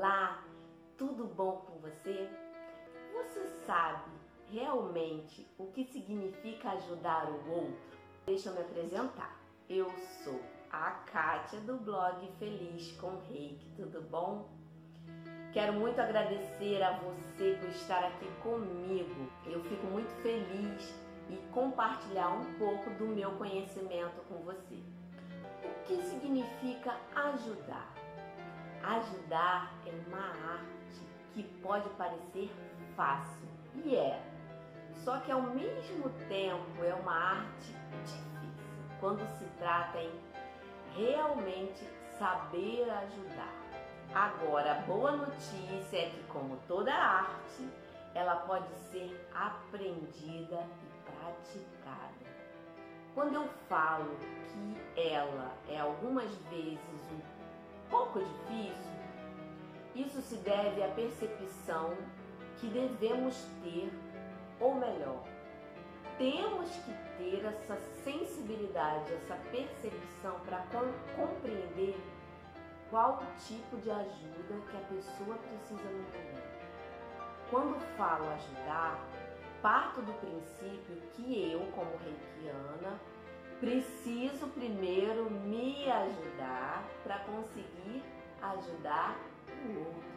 Olá, tudo bom com você? Você sabe realmente o que significa ajudar o outro? Deixa eu me apresentar. Eu sou a Kátia do blog Feliz com Reiki, tudo bom? Quero muito agradecer a você por estar aqui comigo. Eu fico muito feliz e compartilhar um pouco do meu conhecimento com você. O que significa ajudar? Ajudar é uma arte que pode parecer fácil e é, só que ao mesmo tempo é uma arte difícil quando se trata em realmente saber ajudar. Agora, a boa notícia é que, como toda arte, ela pode ser aprendida e praticada. Quando eu falo que ela é algumas vezes um pouco difícil, isso se deve à percepção que devemos ter, ou melhor, temos que ter essa sensibilidade, essa percepção para compreender qual tipo de ajuda que a pessoa precisa no momento. Quando falo ajudar, parto do princípio que eu, como reikiana, Preciso primeiro me ajudar para conseguir ajudar o outro.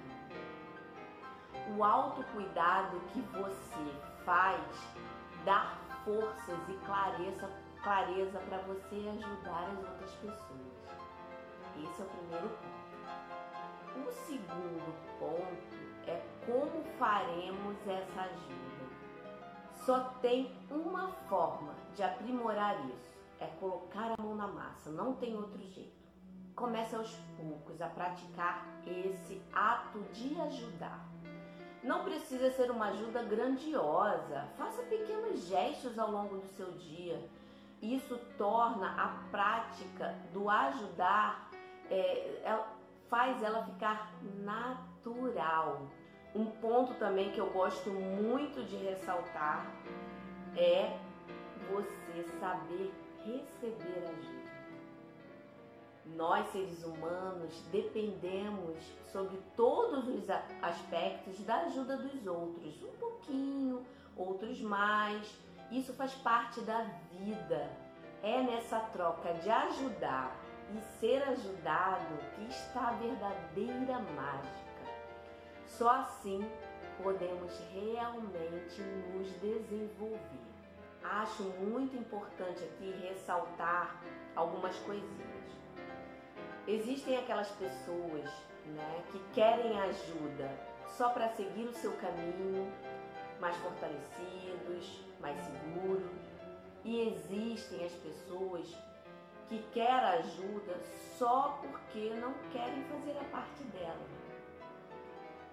O autocuidado que você faz dá forças e clareza clareza para você ajudar as outras pessoas. Esse é o primeiro ponto. O segundo ponto é como faremos essa ajuda. Só tem uma forma de aprimorar isso é colocar a mão na massa, não tem outro jeito. Comece aos poucos a praticar esse ato de ajudar. Não precisa ser uma ajuda grandiosa, faça pequenos gestos ao longo do seu dia. Isso torna a prática do ajudar, é, é, faz ela ficar natural. Um ponto também que eu gosto muito de ressaltar é você saber receber ajuda. Nós, seres humanos, dependemos sobre todos os aspectos da ajuda dos outros, um pouquinho, outros mais. Isso faz parte da vida. É nessa troca de ajudar e ser ajudado que está a verdadeira mágica. Só assim podemos realmente nos desenvolver acho muito importante aqui ressaltar algumas coisinhas. Existem aquelas pessoas né, que querem ajuda só para seguir o seu caminho, mais fortalecidos, mais seguro. E existem as pessoas que querem ajuda só porque não querem fazer a parte dela.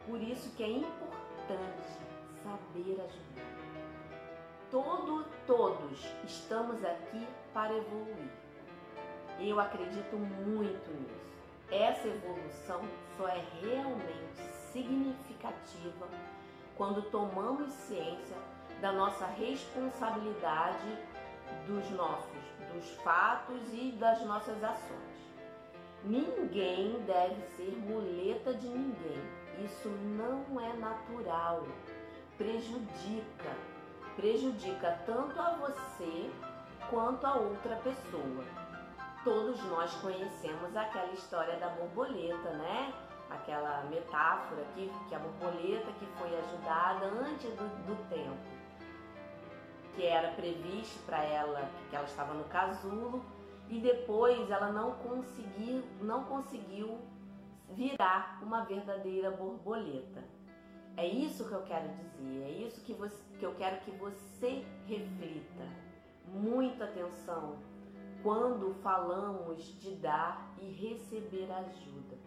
Por isso que é importante saber ajudar. Todo, todos estamos aqui para evoluir. Eu acredito muito nisso. Essa evolução só é realmente significativa quando tomamos ciência da nossa responsabilidade dos nossos, dos fatos e das nossas ações. Ninguém deve ser muleta de ninguém. Isso não é natural. Prejudica prejudica tanto a você quanto a outra pessoa. Todos nós conhecemos aquela história da borboleta, né? Aquela metáfora que, que a borboleta que foi ajudada antes do, do tempo, que era previsto para ela, que ela estava no casulo, e depois ela não conseguiu, não conseguiu virar uma verdadeira borboleta. É isso que eu quero dizer, é isso que, você, que eu quero que você reflita. Muita atenção quando falamos de dar e receber ajuda.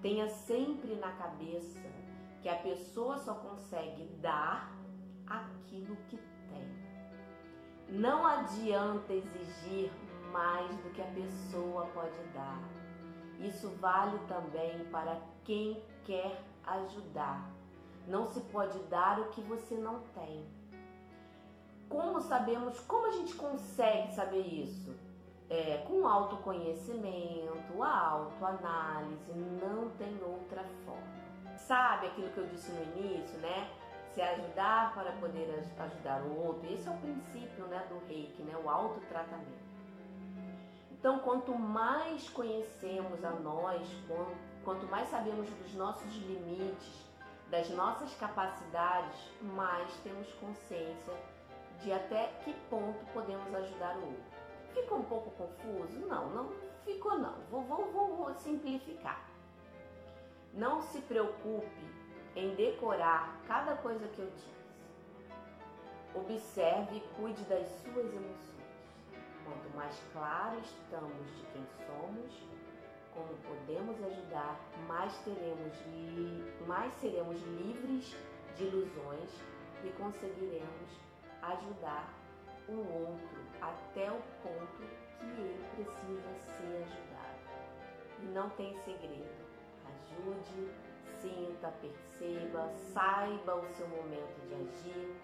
Tenha sempre na cabeça que a pessoa só consegue dar aquilo que tem. Não adianta exigir mais do que a pessoa pode dar. Isso vale também para quem quer ajudar não se pode dar o que você não tem. Como sabemos, como a gente consegue saber isso? É, com autoconhecimento, a autoanálise, não tem outra forma. sabe aquilo que eu disse no início, né? Se ajudar para poder ajudar o outro. Esse é o princípio né, do reiki, né? o autotratamento. Então, quanto mais conhecemos a nós, quanto mais sabemos dos nossos limites, das nossas capacidades, mais temos consciência de até que ponto podemos ajudar o outro. Ficou um pouco confuso? Não, não ficou não. Vou, vou, vou, vou simplificar. Não se preocupe em decorar cada coisa que eu disse. Observe e cuide das suas emoções. Quanto mais claro estamos de quem somos, como podemos ajudar, mais teremos mais seremos livres de ilusões e conseguiremos ajudar o outro até o ponto que ele precisa ser ajudado. E não tem segredo. Ajude, sinta, perceba, saiba o seu momento de agir,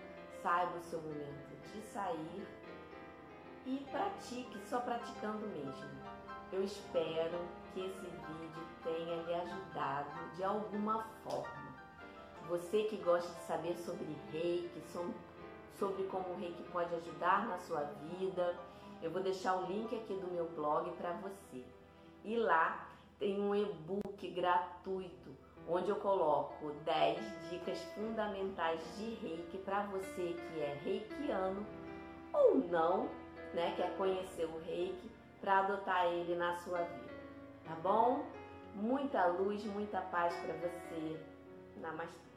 saiba o seu momento de sair e pratique, só praticando mesmo. Eu espero que esse vídeo tenha lhe ajudado de alguma forma. Você que gosta de saber sobre reiki, sobre como o reiki pode ajudar na sua vida, eu vou deixar o link aqui do meu blog para você. E lá tem um e-book gratuito onde eu coloco 10 dicas fundamentais de reiki para você que é reikiano ou não né, quer conhecer o reiki, para adotar ele na sua vida. Tá bom? Muita luz, muita paz para você. Namastê.